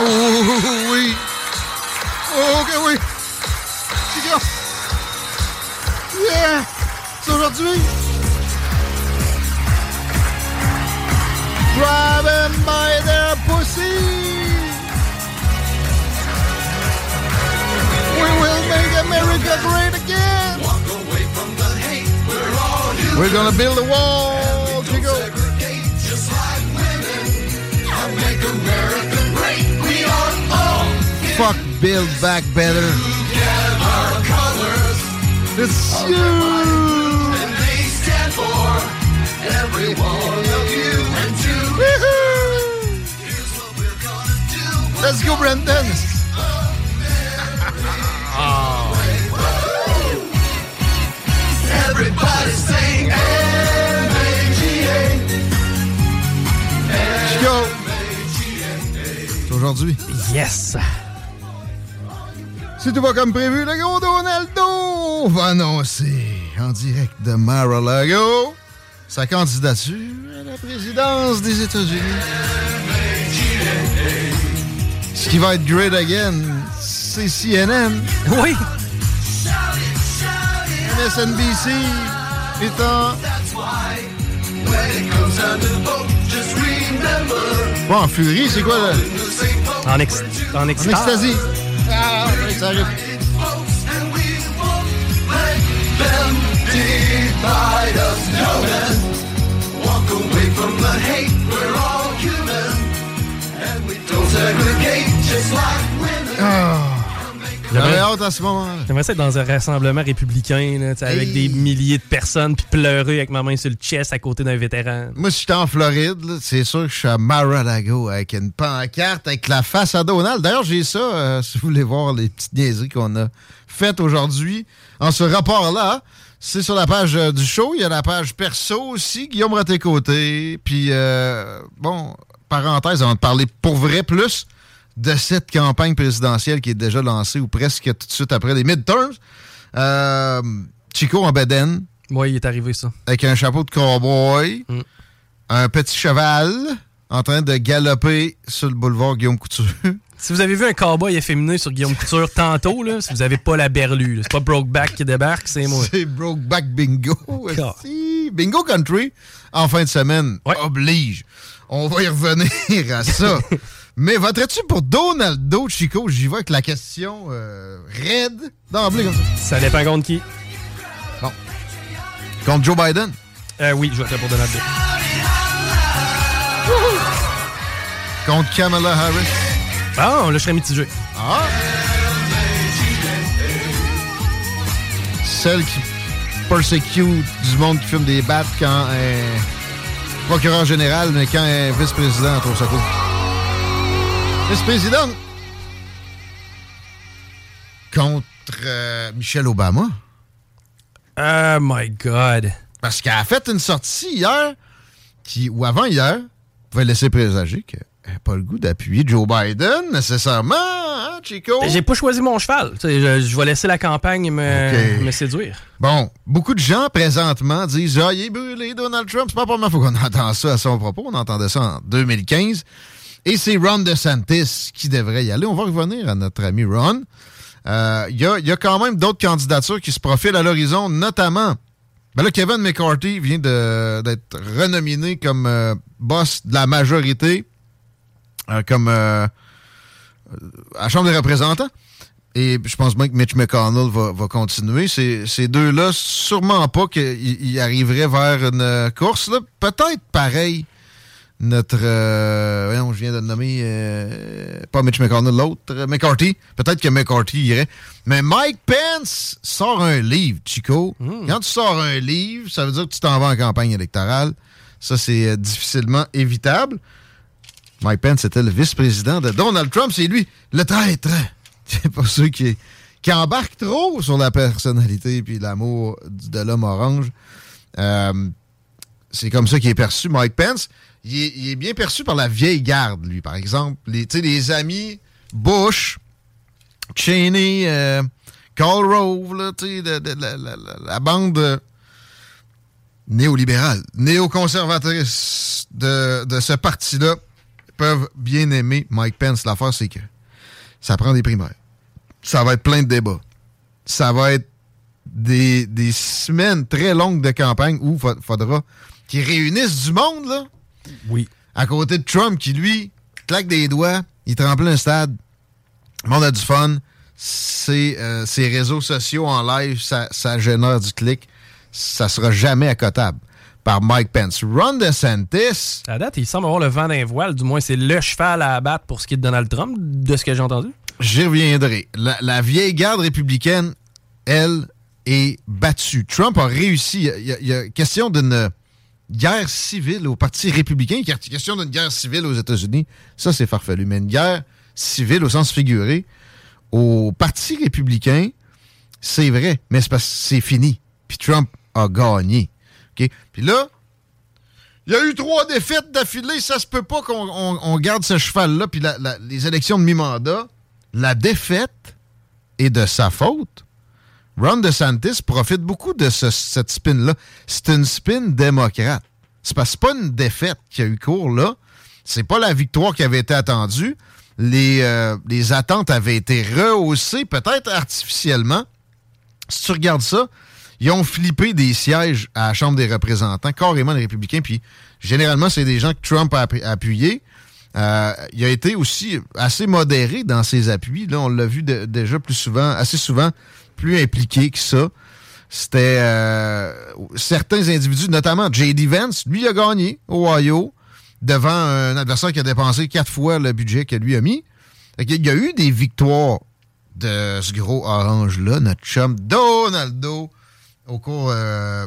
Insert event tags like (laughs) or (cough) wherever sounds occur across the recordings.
Oh oui. Oh que oui. Chico. Yeah. C'est aujourd'hui. Grab them by their pussy. We will make America great again. We're gonna build a wall, Chico. Fuck Build Back Better? It's you. Woohoo. Let's go, Brendan. Everybody sing M-A-G-A. Chico. C'est aujourd'hui. Yes! Si tout va comme prévu, le gros Donaldo va annoncer en direct de Mar-a-Lago sa candidature à la présidence des États-Unis. Ce qui va être great again, c'est CNN. Oui! MSNBC étant... Bon, en furie, c'est quoi là? En, ex en En extasie. Ah, very excited. Divide us, no. Walk away from the hate. We're all hâte à ce moment-là. j'aimerais ça être dans un rassemblement républicain, là, avec des milliers de personnes, puis pleurer avec ma main sur le chest à côté d'un vétéran. Moi, si j'étais en Floride, c'est sûr que je suis à Mar-a-Lago avec une pancarte avec la face à Donald. D'ailleurs, j'ai ça, euh, si vous voulez voir les petites niaiseries qu'on a faites aujourd'hui en ce rapport-là. C'est sur la page euh, du show. Il y a la page perso aussi, Guillaume Raté-Côté. Puis, euh, bon, parenthèse, on va te parler pour vrai plus de cette campagne présidentielle qui est déjà lancée ou presque tout de suite après les midterms. Euh, Chico en bedaine Moi, il est arrivé ça. avec un chapeau de cowboy, Mm. un petit cheval en train de galoper sur le boulevard Guillaume Couture. (laughs) Si vous avez vu un cowboy efféminé sur Guillaume Couture tantôt, là, si vous avez pas la berlue, c'est pas Brokeback qui débarque, c'est moi. C'est Brokeback Bingo. (laughs) Bingo Country, en fin de semaine, Ouais. oblige. On va y revenir à ça. (laughs) Mais voterais-tu pour Donaldo, Chico? J'y vais avec la question euh, raide d'emblée comme ça. Ça dépend contre qui. Contre Joe Biden. Euh, oui, je voterai pour Donald Trump. Contre Kamala Harris. Ah, là, je serais mitigé. Ah! Celle qui persecute du monde qui fume des battes quand elle procureur général, mais quand un vice-président, trouve ça cool. Vice-président contre euh, Michelle Obama. Oh my God. Parce qu'elle a fait une sortie hier, qui, ou avant-hier, pouvait laisser présager qu'elle n'a pas le goût d'appuyer Joe Biden nécessairement, hein, Chico? J'ai pas choisi mon cheval. Je, je vais laisser la campagne me, séduire. Bon, beaucoup de gens présentement disent Ah, il est brûlé, Donald Trump. C'est pas pour moi, faut qu'on (laughs) entende ça à son propos. On entendait ça en 2015. Et c'est Ron DeSantis qui devrait y aller. On va revenir à notre ami Ron. Euh, Il y, a, y a quand même d'autres candidatures qui se profilent à l'horizon, notamment. Ben là, Kevin McCarthy vient d'être renominé comme euh, boss de la majorité, euh, comme euh, à la Chambre des représentants. Et je pense bien que Mitch McConnell va, va continuer. Ces, ces deux-là, sûrement pas qu'ils ils arriveraient vers une euh, course. Peut-être pareil. Notre. euh, voyons, je viens de le nommer. euh, pas Mitch McConnell, l'autre. euh, McCarthy. Peut-être que McCarthy irait. Mais Mike Pence sort un livre, Chico. Quand tu sors un livre, ça veut dire que tu t'en vas en campagne électorale. Ça, c'est euh, difficilement évitable. Mike Pence était le vice-président de Donald Trump. C'est lui, le traître. (laughs) C'est pas ceux qui, qui embarquent trop sur la personnalité puis l'amour de l'homme orange. C'est comme ça qu'il est perçu, Mike Pence. Il est, bien perçu par la vieille garde, lui, par exemple. Les, les amis Bush, Cheney, euh, Karl Rove, là, de- la, la- la- bande néolibérale, néoconservatrice de, de ce parti-là peuvent bien aimer Mike Pence. L'affaire, c'est que ça prend des primaires. Ça va être plein de débats. Ça va être des, des semaines très longues de campagne où il faudra qu'ils réunissent du monde, là. Oui. À côté de Trump qui, lui, claque des doigts, il te remplit un stade. Le monde a du fun. Ses, euh, ses réseaux sociaux en live, ça, ça génère du clic. Ça sera jamais accotable par Mike Pence. Ron DeSantis, À date, il semble avoir le vent d'un voile. Du moins, c'est le cheval à abattre pour ce qui est de Donald Trump, de ce que j'ai entendu. J'y reviendrai. La, la vieille garde républicaine, elle, est battue. Trump a réussi. Il y a- il y a, il y a question d'une guerre civile au Parti républicain. Y a question d'une guerre civile aux États-Unis. Ça, c'est farfelu. Mais une guerre civile au sens figuré au Parti républicain, c'est vrai. Mais c'est parce c'est fini. Puis Trump a gagné. OK? Puis là, il y a eu trois défaites d'affilée. Ça se peut pas qu'on on- on garde ce cheval-là. Puis les élections de mi-mandat, la défaite est de sa faute. Ron DeSantis profite beaucoup de ce- cette spin-là. C'est une spin démocrate. C'est parce que pas une défaite qui a eu cours là. C'est pas la victoire qui avait été attendue. Les, euh, les attentes avaient été rehaussées, peut-être artificiellement. Si tu regardes ça, ils ont flippé des sièges à la Chambre des représentants, carrément les républicains, puis généralement, c'est des gens que Trump a appu- appuyés. Euh, il a été aussi assez modéré dans ses appuis. Là, on l'a vu déjà plus souvent, assez souvent, plus impliqué que ça. C'était euh, certains individus, notamment J.D. Vance, lui a gagné Ohio devant un adversaire qui a dépensé quatre fois le budget que lui a mis. Qu'il y a eu des victoires de ce gros orange-là, notre chum Donaldo, au cours euh,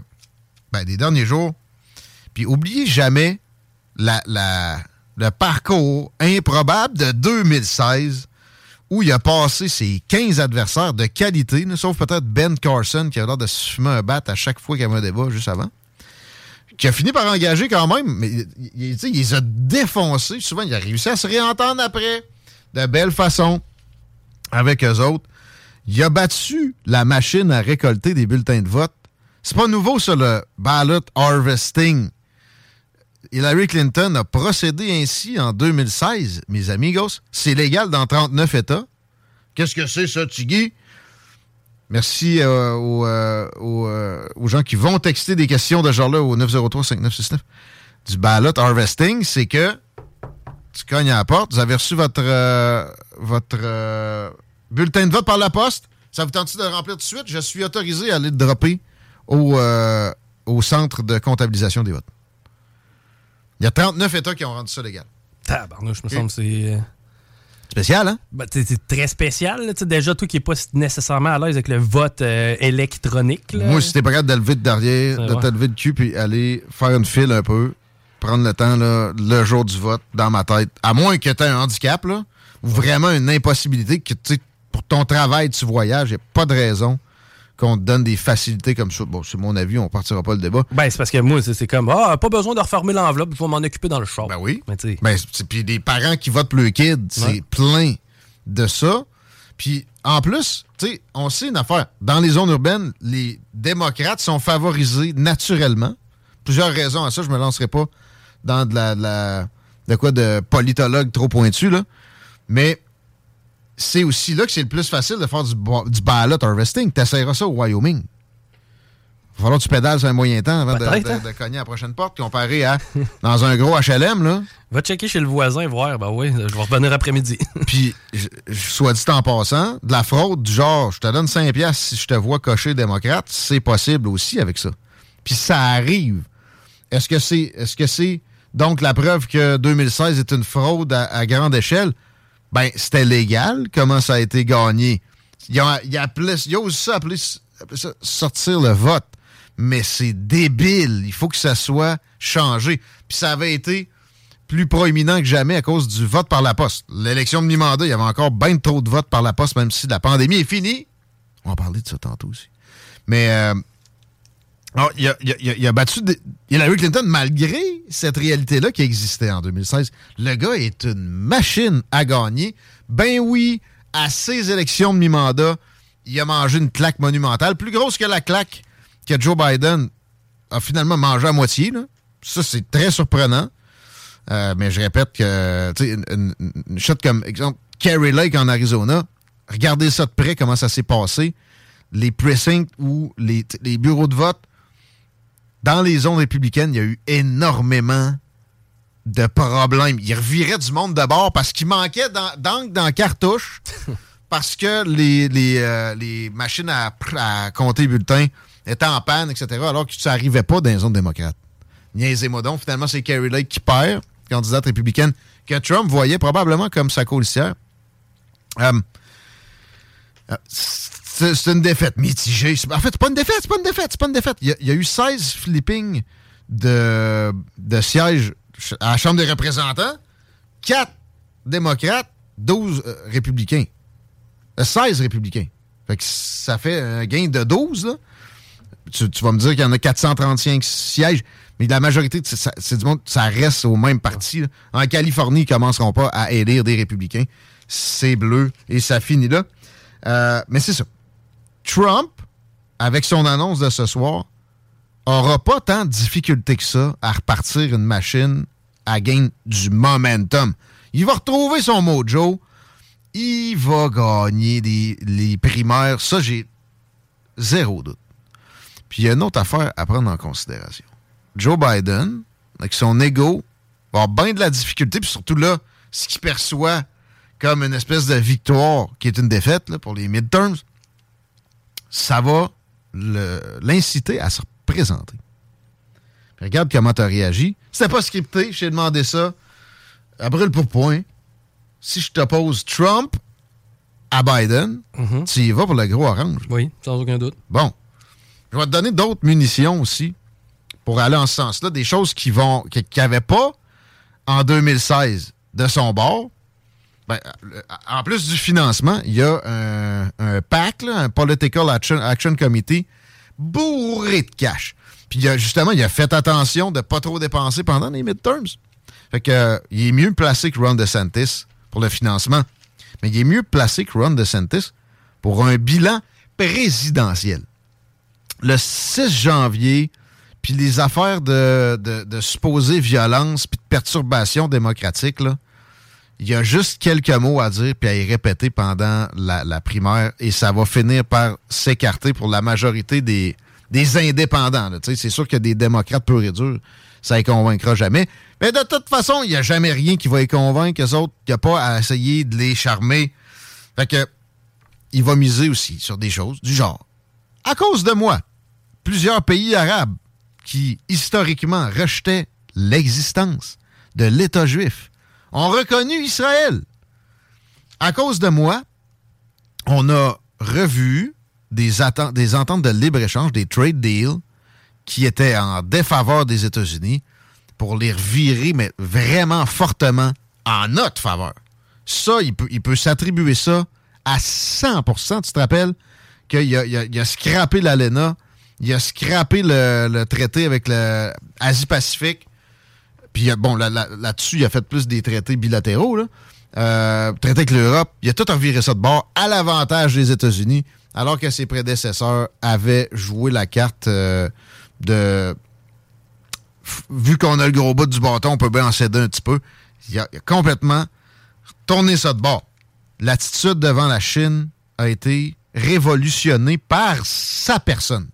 ben, des derniers jours. Puis oubliez jamais le parcours improbable de 2016 où il a passé ses 15 adversaires de qualité, sauf peut-être Ben Carson qui a l'air de se fumer un bat à chaque fois qu'il y avait un débat juste avant. Qui a fini par engager quand même, mais il, il les a défoncés. Souvent, il a réussi à se réentendre après de belle façon avec eux autres. Il a battu la machine à récolter des bulletins de vote. C'est pas nouveau, ça, le ballot harvesting. Hillary Clinton a procédé ainsi en 2016, mes amigos. C'est légal dans 39 États. Qu'est-ce que c'est, ça, Tiggy? Merci euh, aux, euh, euh, aux gens qui vont texter des questions de genre-là au 903-5969. Du ballot harvesting, c'est que tu cognes à la porte, vous avez reçu votre, bulletin de vote par la poste. Ça vous tente de le remplir tout de suite? Je suis autorisé à aller le dropper au centre de comptabilisation des votes. Il y a 39 États qui ont rendu ça légal. Tabarnouche, me semble que c'est. euh, Spécial, hein? ben, c'est très spécial. là, déjà, toi qui n'es pas nécessairement à l'aise avec le vote euh, électronique. là. Moi, si t'es pas capable de lever de derrière, de te lever de cul puis aller faire une file un peu, prendre le temps, là, le jour du vote, dans ma tête, à moins que tu aies un handicap, là, ou vraiment une impossibilité, que pour ton travail, tu voyages, il n'y a pas de raison qu'on te donne des facilités comme ça. Bon, c'est mon avis, on partira pas le débat. Ben, c'est parce que moi, c'est comme, ah, pas besoin de refermer l'enveloppe, il faut m'en occuper dans le char. Ben oui. Mais tu sais, Ben, c'est- puis des parents qui votent pour le kid, c'est Ouais. plein de ça. Puis en plus, tu sais, on sait une affaire. Dans les zones urbaines, les démocrates sont favorisés naturellement. Plusieurs raisons à ça, je me lancerai pas dans de la, de la- de quoi de politologue trop pointu là. Mais c'est aussi là que c'est le plus facile de faire du, du ballot harvesting. T'essaieras ça au Wyoming. Il va falloir que tu pédales sur un moyen temps avant de, hein? de cogner à la prochaine porte comparé à (laughs) dans un gros HLM, là. va checker chez le voisin, voir. Ben oui, je vais revenir après-midi. (laughs) Puis, je- je- soit dit en passant, de la fraude du genre, je te donne 5 piastres si je te vois cocher démocrate, c'est possible aussi avec ça. Puis ça arrive. Est-ce que c'est est-ce que c'est donc la preuve que 2016 est une fraude à, à grande échelle? Ben, c'était légal. Comment ça a été gagné? Il a, a, appelé, il a aussi ça appelé ça sortir le vote. Mais c'est débile. Il faut que ça soit changé. Puis ça avait été plus proéminent que jamais à cause du vote par la poste. L'élection de mi-mandat, il y avait encore bien trop de votes par la poste, même si la pandémie est finie. On va parler de ça tantôt aussi. Mais euh, alors, il, a, il a- battu Hillary Clinton malgré cette réalité-là qui existait en 2016. Le gars est une machine à gagner. Ben oui, à ses élections de mi-mandat, il a mangé une claque monumentale, plus grosse que la claque que Joe Biden a finalement mangé à moitié. Ça, c'est très surprenant. Euh, mais je répète que, tu sais, une, une, shot comme, exemple, Kerry Lake en Arizona, regardez ça de près, comment ça s'est passé. Les precincts ou les bureaux de vote, dans les zones républicaines, il y a eu énormément de problèmes. Ils reviraient du monde de bord parce qu'il manquait d'encre dans la cartouche, (laughs) parce que les, les, euh, les machines à, à compter bulletins étaient en panne, etc., alors que ça n'arrivait pas dans les zones démocrates. Niaisez-moi donc. Finalement, c'est Kerry Lake qui perd, candidate républicaine, que Trump voyait probablement comme sa colistière. Euh, euh, c'est une défaite mitigée. En fait, c'est pas une défaite, c'est pas une défaite, c'est pas une défaite. Il y a, eu 16 flippings de, de sièges à la Chambre des représentants, 4 démocrates, 12 euh, républicains. Euh, 16 républicains. Fait que ça fait un gain de 12, là tu, vas me dire qu'il y en a 435 sièges, mais la majorité, c'est du monde, ça reste au même parti. En Californie, ils commenceront pas à élire des républicains. C'est bleu et ça finit là. Euh, mais c'est ça. Trump, avec son annonce de ce soir, aura pas tant de difficulté que ça à repartir une machine à gain du momentum. Il va retrouver son mojo. Il va gagner des, les primaires. Ça, j'ai zéro doute. Puis il y a une autre affaire à prendre en considération. Joe Biden, avec son ego, va avoir bien de la difficulté, puis surtout là, ce qu'il perçoit comme une espèce de victoire qui est une défaite pour les midterms, ça va l'inciter à se représenter. Puis regarde comment tu as réagi. C'était pas scripté, je t'ai demandé ça. À brûle pour point. Si je t'oppose Trump à Biden, tu y vas pour le gros orange. Oui, sans aucun doute. Bon. Je vais te donner d'autres munitions aussi pour aller en ce sens-là. Des choses qui vont qui n'avaient pas en 2016 de son bord. Ben, euh, en plus du financement, il y a un, un PAC, un Political Action, Committee, bourré de cash. Puis il a, justement, il a fait attention de ne pas trop dépenser pendant les midterms. Fait que, euh, il est mieux placé que Ron DeSantis pour le financement. Mais il est mieux placé que Ron DeSantis pour un bilan présidentiel le 6 janvier, puis les affaires de, de, de supposée violence puis de perturbation démocratique, là, il y a juste quelques mots à dire puis à y répéter pendant la, primaire et ça va finir par s'écarter pour la majorité des, indépendants. C'est sûr que des démocrates purs et durs, ça ne convaincra jamais. Mais de toute façon, il n'y a jamais rien qui va les convaincre, eux autres. Il n'y a pas à essayer de les charmer. Fait que, il va miser aussi sur des choses du genre. À cause de moi, plusieurs pays arabes qui, historiquement, rejetaient l'existence de l'État juif ont reconnu Israël. À cause de moi, on a revu des, ententes de libre-échange, des trade deals, qui étaient en défaveur des États-Unis pour les revirer, mais vraiment fortement en notre faveur. Ça, il peut, s'attribuer ça à 100% Tu te rappelles qu'il a, il a, scrappé l'ALENA, il a scrappé le traité avec l'Asie-Pacifique, puis euh, bon, là- là- là-dessus, il a fait plus des traités bilatéraux, là. Euh, traité avec l'Europe, il a tout reviré ça de bord à l'avantage des États-Unis, alors que ses prédécesseurs avaient joué la carte euh, de vu qu'on a le gros bout du bâton, on peut bien en céder un petit peu. Il a, il a complètement tourné ça de bord. L'attitude devant la Chine a été révolutionnée par sa personne.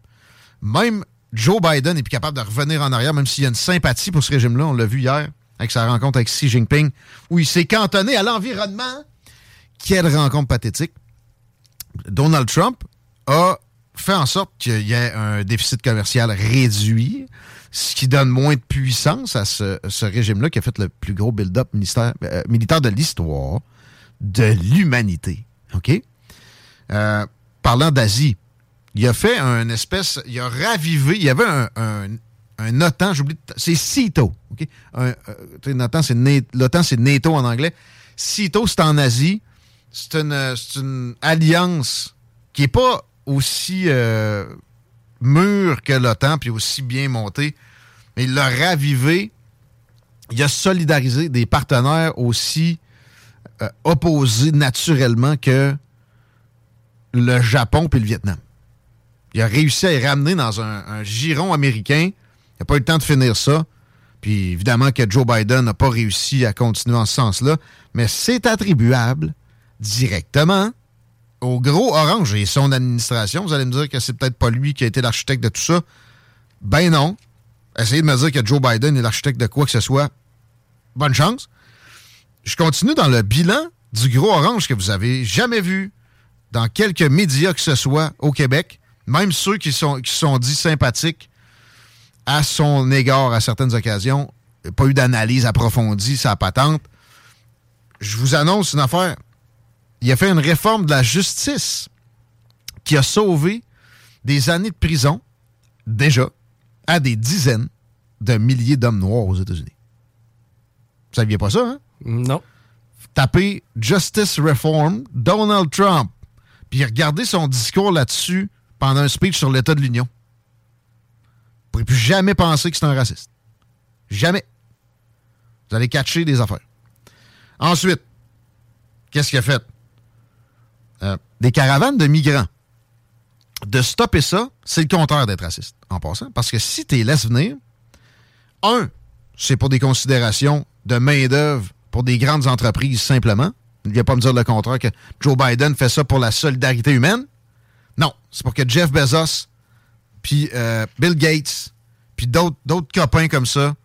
Même Joe Biden est plus capable de revenir en arrière, même s'il y a une sympathie pour ce régime-là. On l'a vu hier avec sa rencontre avec Xi Jinping, où il s'est cantonné à l'environnement. Quelle rencontre pathétique. Donald Trump a fait en sorte qu'il y ait un déficit commercial réduit, ce qui donne moins de puissance à ce, régime-là qui a fait le plus gros build-up euh, militaire de l'histoire de l'humanité. Euh, parlant d'Asie, il a fait un espèce. Il a ravivé. Il y avait un, un, un OTAN, j'oublie. C'est CITO. OK? Un, euh, l'OTAN, c'est NATO en anglais. CITO, c'est en Asie. C'est une, euh, une alliance qui n'est pas aussi euh, mûre que l'OTAN, puis aussi bien montée. Mais il l'a ravivé. Il a solidarisé des partenaires aussi opposés naturellement que le Japon puis le Vietnam. Il a réussi à y ramener dans un, un giron américain. Il n'a pas eu le temps de finir ça. Puis évidemment que Joe Biden n'a pas réussi à continuer en ce sens-là. Mais c'est attribuable directement au gros orange et son administration. Vous allez me dire que c'est peut-être pas lui qui a été l'architecte de tout ça. Ben non. Essayez de me dire que Joe Biden est l'architecte de quoi que ce soit. Bonne chance. Je continue dans le bilan du gros orange que vous avez jamais vu dans quelques médias que ce soit au Québec, même ceux qui sont, qui sont dits sympathiques à son égard à certaines occasions. Pas eu d'analyse approfondie, sa patente. Je vous annonce une affaire. Il a fait une réforme de la justice qui a sauvé des années de prison, déjà, à des dizaines de milliers d'hommes noirs aux États-Unis. Vous saviez pas ça, hein? Non. Tapez Justice Reform, Donald Trump, puis regardez son discours là-dessus pendant un speech sur l'État de l'Union. Vous pourrez plus jamais penser que c'est un raciste. Jamais. Vous allez catcher des affaires. Ensuite, qu'est-ce qu'il a fait? Euh, des caravanes de migrants. De stopper ça, c'est le contraire d'être raciste, en passant. Parce que si tu les laisses venir, un, c'est pour des considérations de main-d'œuvre pour des grandes entreprises simplement. Il ne vient pas me dire le contraire que Joe Biden fait ça pour la solidarité humaine. Non, c'est pour que Jeff Bezos, puis euh, Bill Gates, puis d'autres copains comme ça,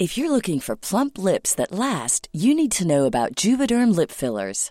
If you're looking for plump lips that last, you need to know about Juvederm lip fillers.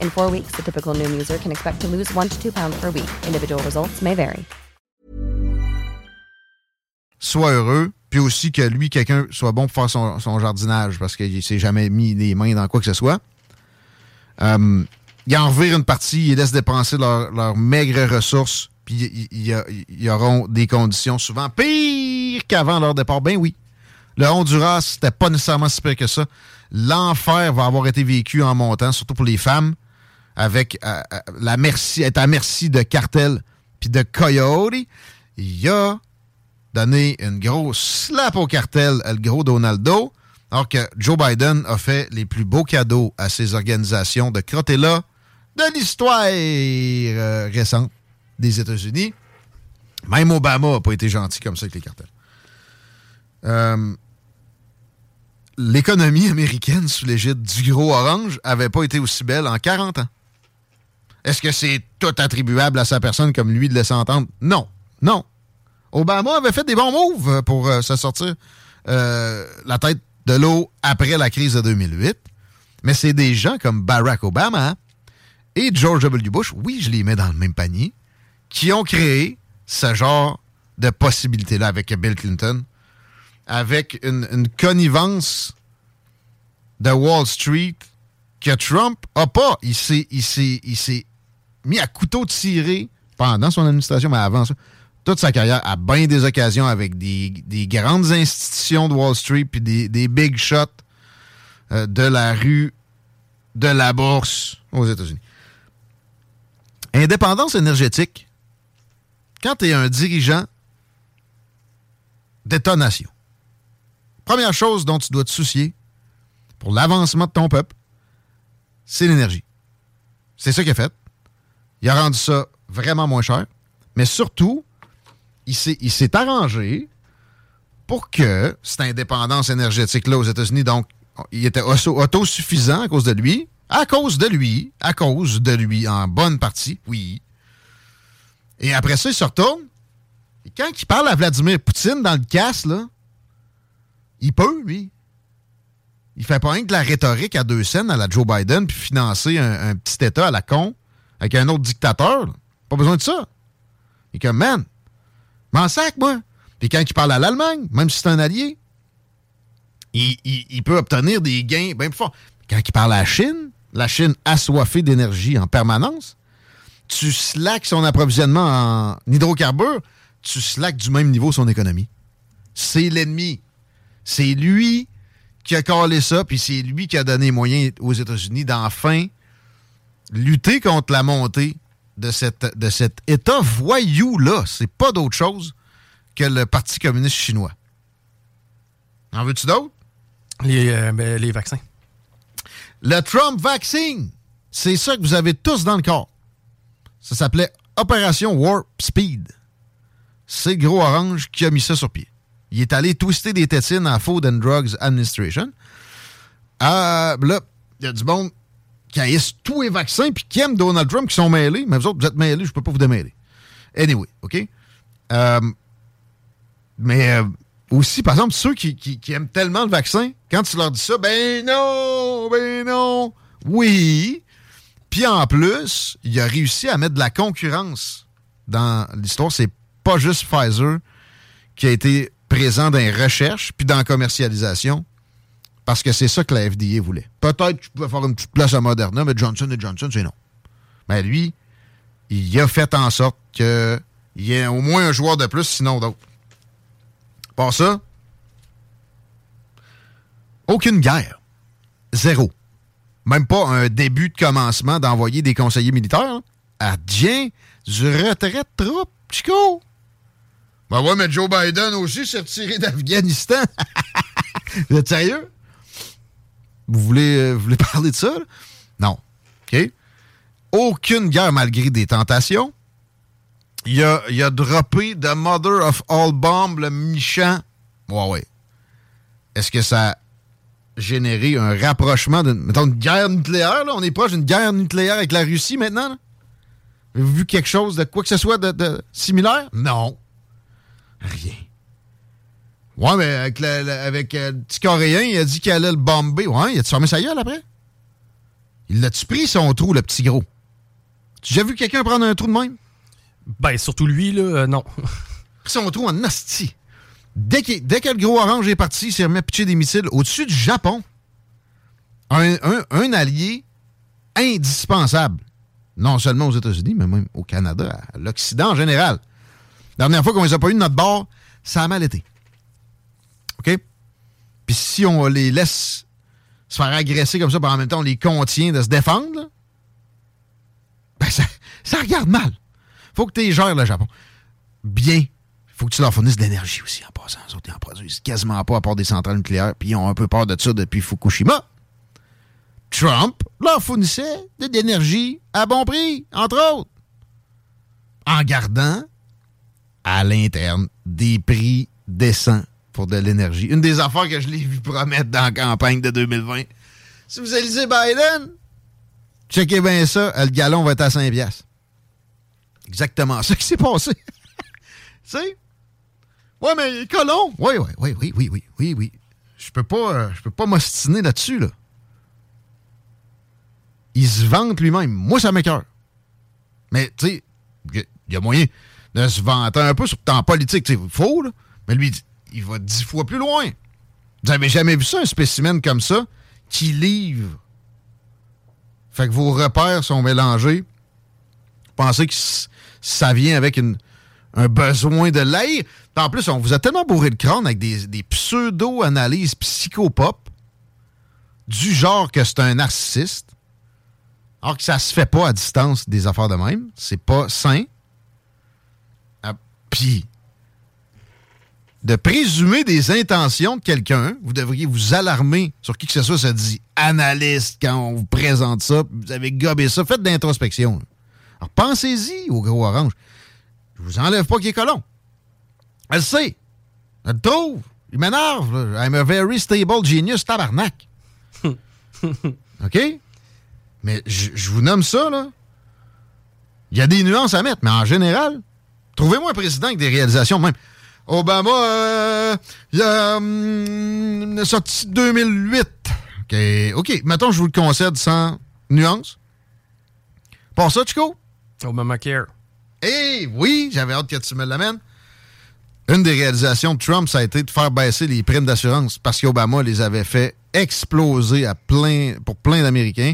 In four weeks, the typical Noom user can expect to lose one to two pounds per week. Individual results may vary. sois heureux, puis aussi que lui, quelqu'un soit bon pour faire son, jardinage parce qu'il s'est jamais mis les mains dans quoi que ce soit. Euh, ils en revirent une partie, ils laissent dépenser leurs maigres ressources, puis ils auront des conditions souvent pires qu'avant leur départ. Ben oui. Le Honduras, c'était pas nécessairement si pire que ça. L'enfer va avoir été vécu en montant, surtout pour les femmes, avec euh, euh, la merci, être à merci de cartels puis de coyote. Il a donné une grosse slap au cartel, le gros Donaldo, alors que Joe Biden a fait les plus beaux cadeaux à ces organisations de crotella de l'histoire euh, récente des États-Unis. Même Obama n'a pas été gentil comme ça avec les cartels. L'économie américaine sous l'égide du gros orange avait pas été aussi belle en 40 ans. Est-ce que c'est tout attribuable à sa personne comme lui de laisser entendre? Non. Non. Obama avait fait des bons moves pour euh, se sortir euh, la tête de l'eau après la crise de 2008. Mais c'est des gens comme Barack Obama et George W. Bush, oui, je les mets dans le même panier, qui ont créé ce genre de possibilités-là avec Bill Clinton, avec une, connivence de Wall Street que Trump a pas. Il mis à couteau tiré pendant son administration, mais avant ça, toute sa carrière, à bien des occasions, avec des, des grandes institutions de Wall Street, puis des, des big shots euh, de la rue, de la bourse aux États-Unis. Indépendance énergétique, quand tu es un dirigeant d'État-nation, première chose dont tu dois te soucier pour l'avancement de ton peuple, c'est l'énergie. C'est ça qu'il a fait. Il a rendu ça vraiment moins cher. Mais surtout, il s'est arrangé pour que cette indépendance énergétique-là aux États-Unis, donc, il était auto- autosuffisant à cause de lui. À cause de lui. À cause de lui, en bonne partie, oui. Et après ça, il se retourne. Et quand il parle à Vladimir Poutine dans le casse, là, il peut, lui. Il fait pas rien que de la rhétorique à deux scènes à la Joe Biden puis financer un petit État à la con avec un autre dictateur. Pas besoin de ça. Il est comme, man, m'en sac, moi. Puis quand il parle à l'Allemagne, même si c'est un allié, il, peut obtenir des gains bien plus forts. Quand il parle à la Chine, la Chine assoiffée d'énergie en permanence, tu slacks son approvisionnement en hydrocarbures, tu slacks du même niveau son économie. C'est l'ennemi. C'est lui qui a collé ça, puis c'est lui qui a donné les moyens aux États-Unis d'enfin lutter contre la montée de, cette, de cet État voyou-là. C'est pas d'autre chose que le Parti communiste chinois. En veux-tu d'autres? Les, euh, ben, les vaccins. Le Trump Vaccine. C'est ça que vous avez tous dans le corps. Ça s'appelait Opération Warp Speed. C'est le gros orange qui a mis ça sur pied. Il est allé twister des tétines à Food and Drugs Administration. Euh, là, il y a du monde qui haïssent tous les vaccins puis qui aiment Donald Trump qui sont mêlés. Mais vous autres, vous êtes mêlés, je peux pas vous démêler. Anyway, OK? Euh, mais euh, aussi, par exemple, ceux qui, qui- qui aiment tellement le vaccin, quand tu leur dis ça, ben non, ben non, oui. Puis en plus, il a réussi à mettre de la concurrence dans l'histoire. C'est pas juste Pfizer qui a été présent dans les recherches puis dans la commercialisation parce que c'est ça que la FDA voulait. Peut-être que tu pouvais faire une petite place à Moderna, mais Johnson Johnson, c'est non. Mais lui, il a fait en sorte qu'il y ait au moins un joueur de plus, sinon d'autres. Pas ça, aucune guerre. Zéro. Même pas un début de commencement d'envoyer des conseillers militaires. À Dien, du retrait de troupes, Chico. Ben ouais, mais Joe Biden aussi s'est retiré d'Afghanistan. (laughs) Vous êtes sérieux? Vous voulez, euh, vous voulez (laughs) parler de ça? Non. OK? Aucune guerre malgré des tentations. Il a, il a droppé The Mother of All Bombs, le méchant. Ouais, ouais. Est-ce que ça a généré un rapprochement d'une mettons, une guerre nucléaire? Là? On est proche d'une guerre nucléaire avec la Russie maintenant? Avez-vous vu quelque chose de quoi que ce soit de similaire? Non. Rien. Ouais, mais avec, le, le- avec euh, le petit Coréen, il a dit qu'il allait le bomber. Ouais, il a-tu fermé sa gueule après? Il l'a-tu pris son trou, le petit gros? Tu as déjà vu quelqu'un prendre un trou de même? Ben, surtout lui, là, euh, non. (laughs) Son trou en asti. Dès que, dès que le gros orange est parti, il s'est remis à pitcher des missiles au-dessus du Japon. Un, un- un allié indispensable. Non seulement aux États-Unis, mais même au Canada, à l'Occident en général. La dernière fois qu'on les a pas eu de notre bord, ça a mal été. Puis si on les laisse se faire agresser comme ça, puis en même temps on les contient de se défendre, ben ça, regarde mal. Faut que tu gères le Japon. Bien. Faut que tu leur fournisses de l'énergie aussi en passant. Les autres, ils en produisent quasiment pas à part des centrales nucléaires, puis ils ont un peu peur de ça depuis Fukushima. Trump leur fournissait de l'énergie à bon prix, entre autres, en gardant à l'interne des prix décents pour de l'énergie. Une des affaires que je l'ai vu promettre dans la campagne de 2020. Si vous élisez Biden, checkez bien ça, le gallon va être à 5 piastres. Exactement ça qui s'est passé. (laughs) tu sais? Ouais, mais colon. Oui, oui, oui, oui, oui, oui, oui, oui. Je peux pas, euh, je peux pas m'ostiner là-dessus, là. Il se vante lui-même. Moi, ça m'écœure. Mais, tu sais, il y a moyen de se vanter un peu sur le temps politique. Il faut, là. Mais lui, il va dix fois plus loin. Vous avez jamais vu ça, un spécimen comme ça, qui livre? Fait que vos repères sont mélangés. Pensez que ça vient avec une- un besoin de l'air? En plus, on vous a tellement bourré le crâne avec des, des pseudo-analyses psychopop du genre que c'est un narcissiste. Alors que ça se fait pas à distance des affaires de même. C'est pas sain. Ah, Puis, de présumer des intentions de quelqu'un, vous devriez vous alarmer sur qui que ce soit se dit analyste quand on vous présente ça, vous avez gobé ça. Faites de l'introspection. Alors pensez-y au gros orange. Je vous enlève pas qu'il est colon. Elle le sait. Elle le trouve. Il m'énerve. I'm a very stable genius, tabarnak. (laughs) OK? Mais je vous nomme ça, là. Il y a des nuances à mettre, mais en général, trouvez-moi un président avec des réalisations même. Obama, euh, il a hum, sorti 2008. OK, OK. Mettons, je vous le concède sans nuance. Pour ça, Chico? Obamacare. Eh oui, j'avais hâte que tu me l'amènes. Une des réalisations de Trump, ça a été de faire baisser les primes d'assurance parce qu'Obama les avait fait exploser à plein, pour plein d'Américains,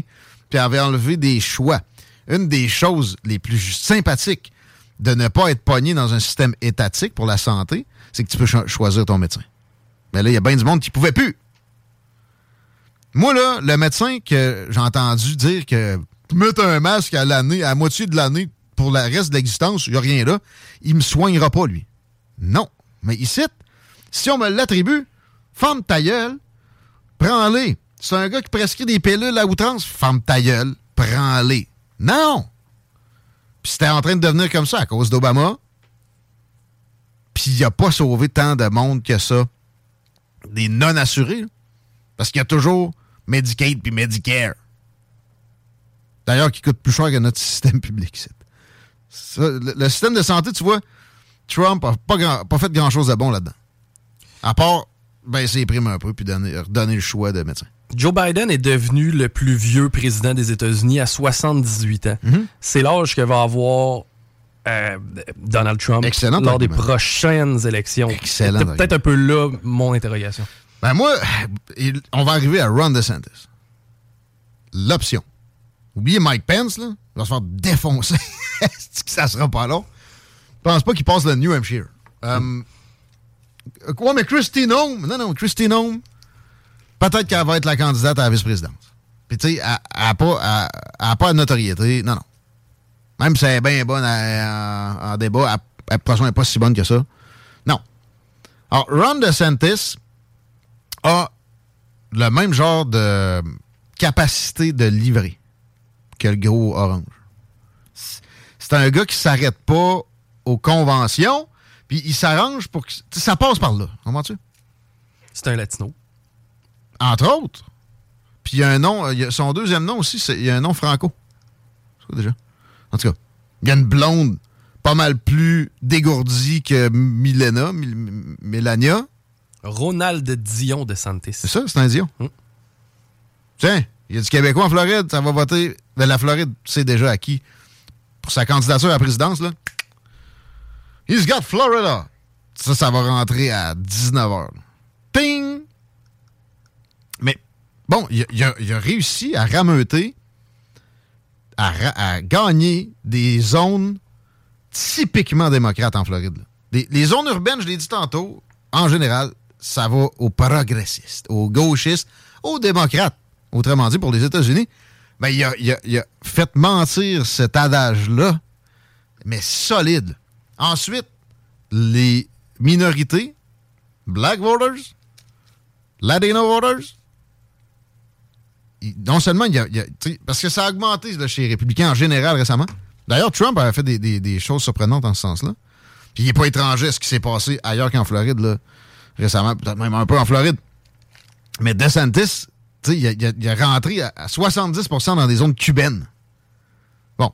puis avait enlevé des choix. Une des choses les plus sympathiques de ne pas être pogné dans un système étatique pour la santé, c'est que tu peux cho- choisir ton médecin. Mais là, il y a bien du monde qui pouvait plus. Moi, là, le médecin que j'ai entendu dire que mettre un masque à l'année, à moitié de l'année, pour le reste de l'existence, il n'y a rien là, il me soignera pas, lui. Non. Mais ici, si on me l'attribue, ferme ta gueule, prends-les. C'est un gars qui prescrit des pilules à outrance, ferme ta gueule, prends-les. Non! Puis c'était en train de devenir comme ça à cause d'Obama. Puis il a pas sauvé tant de monde que ça. Des non-assurés. Parce qu'il y a toujours Medicaid puis Medicare. D'ailleurs, qui coûte plus cher que notre (laughs) système public. Ça, le, système de santé, tu vois, Trump n'a pas, fait grand-chose de bon là-dedans. À part baisser les primes un peu puis donner, redonner le choix de médecin. Joe Biden est devenu le plus vieux président des États-Unis à 78 ans. Mhm. C'est l'âge que va avoir euh, Donald Trump Excellent lors des prochaines élections. Excellent C'est peut-être un peu là mon interrogation. Ben moi, on va arriver à Ron DeSantis. L'option. Oubliez Mike Pence, là. Il va se faire défoncer. (laughs) Ça sera pas long? Je pense pas qu'il passe le New Hampshire. Euh, Quoi, mais Christine Home? Non, non, Christine Home, peut-être qu'elle va être la candidate à la vice-présidence. Puis, tu sais, elle n'a pas, pas de notoriété. Non, non. Même si elle est bien bonne en, débat, elle, n'est pas si bonne que ça. Non. Alors, Ron DeSantis a le même genre de capacité de livrer que le gros orange. C'est un gars qui s'arrête pas aux conventions, puis il s'arrange pour que ça passe par là. Comprends-tu? C'est un latino. Entre autres. Puis il y a un nom, y a son deuxième nom aussi, c'est- il y a un nom franco. C'est quoi déjà? En tout cas, il y a une blonde pas mal plus dégourdie que Milena, Mil- Mélania. Ronald Dion de Santis. C'est ça, c'est un Dion. Mm. Tiens, il y a du Québécois en Floride, ça va voter. Ben, la Floride, c'est déjà acquis pour sa candidature à la présidence, là. He's got Florida. Ça, ça va rentrer à 19h. Ping! Bon, il a, réussi à rameuter, à, gagner des zones typiquement démocrates en Floride. les zones urbaines, je l'ai dit tantôt, en général, ça va aux progressistes, aux gauchistes, aux démocrates. Autrement dit, pour les États-Unis, ben, il, a, fait mentir cet adage-là, mais solide. Ensuite, les minorités, black voters, latino voters, non seulement il y a, parce que ça a augmenté là, chez les républicains en général récemment. D'ailleurs, Trump a fait des, des- choses surprenantes en ce sens-là. Puis il n'est pas étranger à ce qui s'est passé ailleurs qu'en Floride, là, récemment, peut-être même un peu en Floride. Mais DeSantis, il, a- il a- rentré à, à 70% dans des zones cubaines. Bon.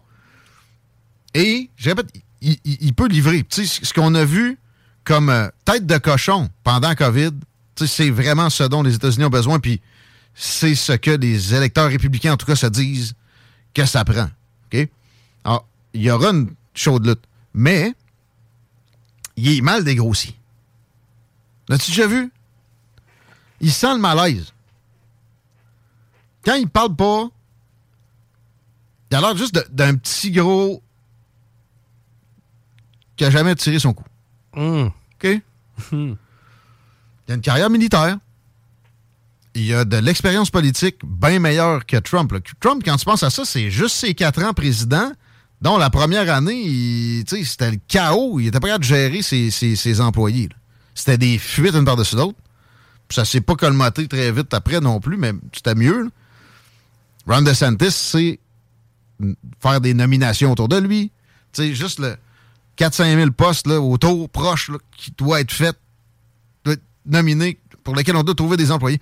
Et, je répète, il, il- peut livrer. Ce qu'on a vu comme euh, tête de cochon pendant COVID, c'est vraiment ce dont les États-Unis ont besoin, puis c'est ce que les électeurs républicains, en tout cas, se disent que ça prend. OK? Alors, il y aura une chaude lutte. Mais, il est mal dégrossi. L'as-tu déjà vu? Il sent le malaise. Quand il parle pas, il a l'air juste d'un petit gros qui a jamais tiré son coup. OK? il a une carrière militaire. Il a de l'expérience politique bien meilleure que Trump. Trump, quand tu penses à ça, c'est juste ses quatre ans président, dont la première année, c'était le chaos. Il était capable de gérer ses, ses- ses employés. C'était des fuites une par-dessus l'autre. Ça s'est pas colmaté très vite après non plus, mais c'était mieux. là. Ron DeSantis, c'est faire des nominations autour de lui. Juste le 4-5 000 postes là, autour, proches, qui doivent être faits, doivent être nominés, pour lesquels on doit trouver des employés.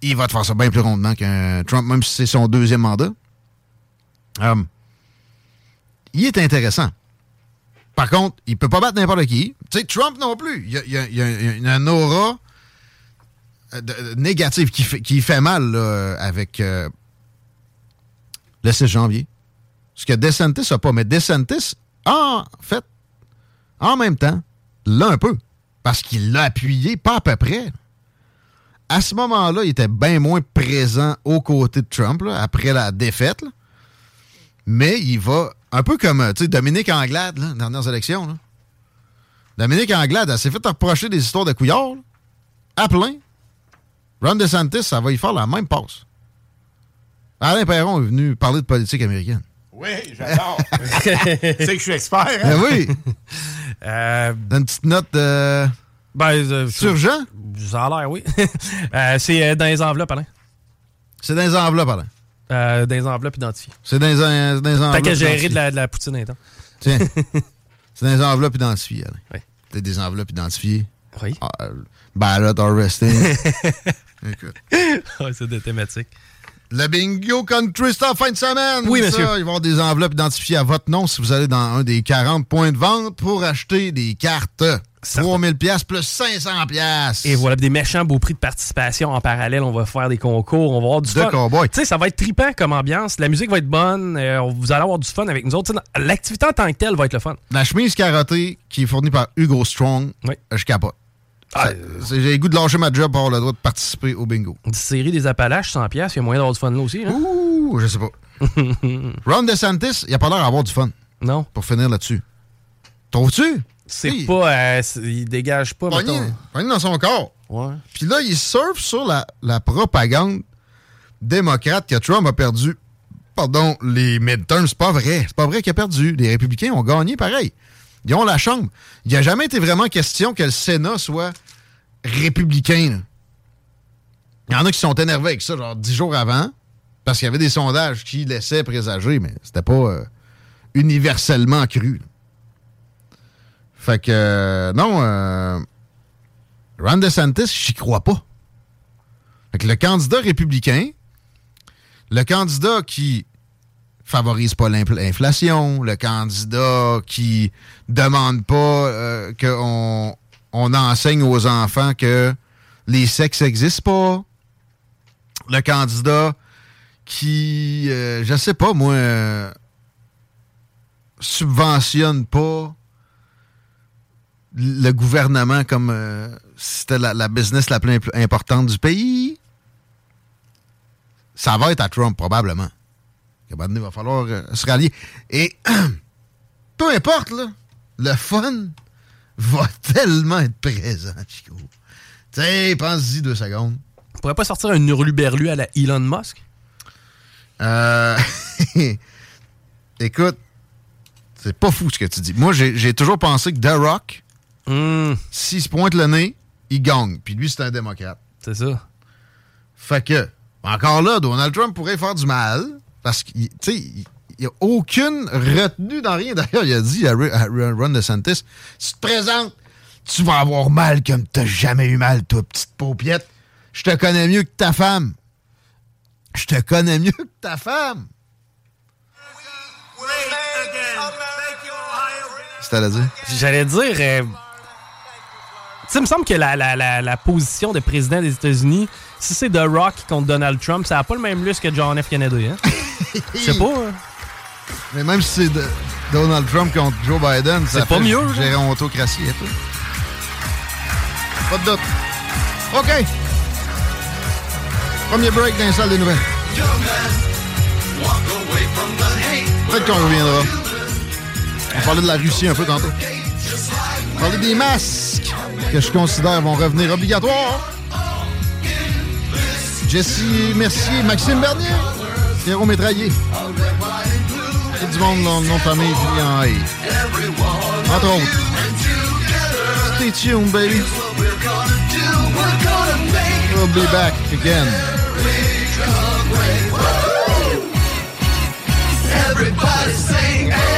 Il va te faire ça bien plus rondement qu'un Trump, même si c'est son deuxième mandat. Hum, il est intéressant. Par contre, il peut pas battre n'importe qui. Tu sais, Trump non plus. Il y a, une aura euh, négative qui fait, qui fait mal avec euh, le 6 janvier. Ce que DeSantis n'a pas. Mais DeSantis, en fait, en même temps, l'a un peu. Parce qu'il l'a appuyé, pas à peu près. À ce moment-là, il était bien moins présent aux côtés de Trump, là, après la défaite. là. Mais il va, un peu comme tu sais, Dominique Anglade, là, dernières élections. là. Dominique Anglade, elle s'est fait reprocher des histoires de couillards, là, à plein. Ron DeSantis, ça va y faire la même passe. Alain Perron est venu parler de politique américaine. Oui, j'adore. (laughs) c'est que je suis expert. hein? Ben oui. Euh, Une petite note de... ben, euh, Sur Jean? Ça a l'air, oui. (laughs) Euh, c'est euh, dans les enveloppes, Alain. C'est dans les enveloppes, Alain. Euh, dans les enveloppes identifiées. C'est dans les, dans les enveloppes. T'as identifiées. de la, de la poutine, attends. Tiens. (laughs) c'est dans les enveloppes identifiées, Alain. Oui. T'as des enveloppes identifiées? Oui. Ah, ballot arresting. (laughs) Écoute. Ouais, c'est des thématiques. Le bingo country, c'est en fin de semaine. Oui, Ça, monsieur. il va y avoir des enveloppes identifiées à votre nom si vous allez dans un des 40 points de vente pour acheter des cartes. 3000 pièces plus 500 pièces. Et voilà, des méchants beaux prix de participation en parallèle. On va faire des concours, on va avoir du De fun. cowboy. Tu sais, ça va être trippant comme ambiance. La musique va être bonne. euh, vous allez avoir du fun avec nous autres. L'activité en tant que telle va être le fun. La chemise carottée qui est fournie par Hugo Strong, je capote. Ah, c'est- J'ai le goût de lâcher ma job pour avoir le droit de participer au bingo. Une série des Appalaches, 100$, piastres, il y a moyen d'avoir du fun là aussi. hein? Ouh, je sais pas. (laughs) Ron DeSantis, il a pas l'air d'avoir du fun. Non. Pour finir là-dessus. Trouves-tu? C'est Oui. pas. euh, il dégage pas. Pogné, pogné dans son corps. Ouais. Puis là, il surfe sur la, la propagande démocrate que Trump a perdu. Pardon, les midterms, c'est pas vrai. C'est pas vrai qu'il a perdu. Les républicains ont gagné pareil. Ils ont la Chambre. Il n'a jamais été vraiment question que le Sénat soit républicain. Il y en a qui sont énervés avec ça, genre dix jours avant, parce qu'il y avait des sondages qui laissaient présager, mais c'était pas euh, universellement cru. Fait que, euh, non, euh, Ron DeSantis, j'y crois pas. Fait que le candidat républicain, le candidat qui favorise pas l'infl- l'inflation, le candidat qui demande pas euh, qu'on on enseigne aux enfants que les sexes n'existent pas, le candidat qui, euh, je sais pas moi, euh, subventionne pas le gouvernement comme euh, c'était la, la business la plus imp- importante du pays. Ça va être à Trump, probablement. À un moment donné, Il va falloir euh, se rallier. Et (clears throat) peu importe, là, le fun va (laughs) tellement être présent, Chico. Tu sais, pense-y deux secondes. On pourrait pas sortir un hurluberlu à la Elon Musk? Euh, (laughs) Écoute, c'est pas fou ce que tu dis. Moi, j'ai toujours pensé que The Rock, s'il se pointe le nez, il gagne. Puis lui, c'est un démocrate. C'est ça. Fait que, encore là, Donald Trump pourrait faire du mal. Parce qu'il tu sais, il n'y a aucune retenue dans rien. D'ailleurs, il a dit à, Ron DeSantis si tu te présentes, tu vas avoir mal comme t'as jamais eu mal, toi, petite paupiette. Je te connais mieux que ta femme. Je te connais mieux que ta femme. Dire? J'allais dire. euh, Tu sais, il me semble que la, la- la- la position de président des États-Unis, si c'est The Rock contre Donald Trump, ça n'a pas le même lustre que John F. Kennedy. Hein? (laughs) (laughs) Je sais pas. hein. Mais même si c'est Donald Trump contre Joe Biden, ça C'est pas fait mieux. Gérontocratie et tout. Pas de doute. OK. Premier break dans les salles des nouvelles. Peut-être qu'on reviendra. On parlait de la Russie un peu tantôt. On parlait des masques que je considère vont revenir obligatoires. Jesse Mercier, Maxime Bernier, Pierrot Métraillé. Tout du monde dans le famille autres. Stay tuned, baby. We'll be back again. Everybody sing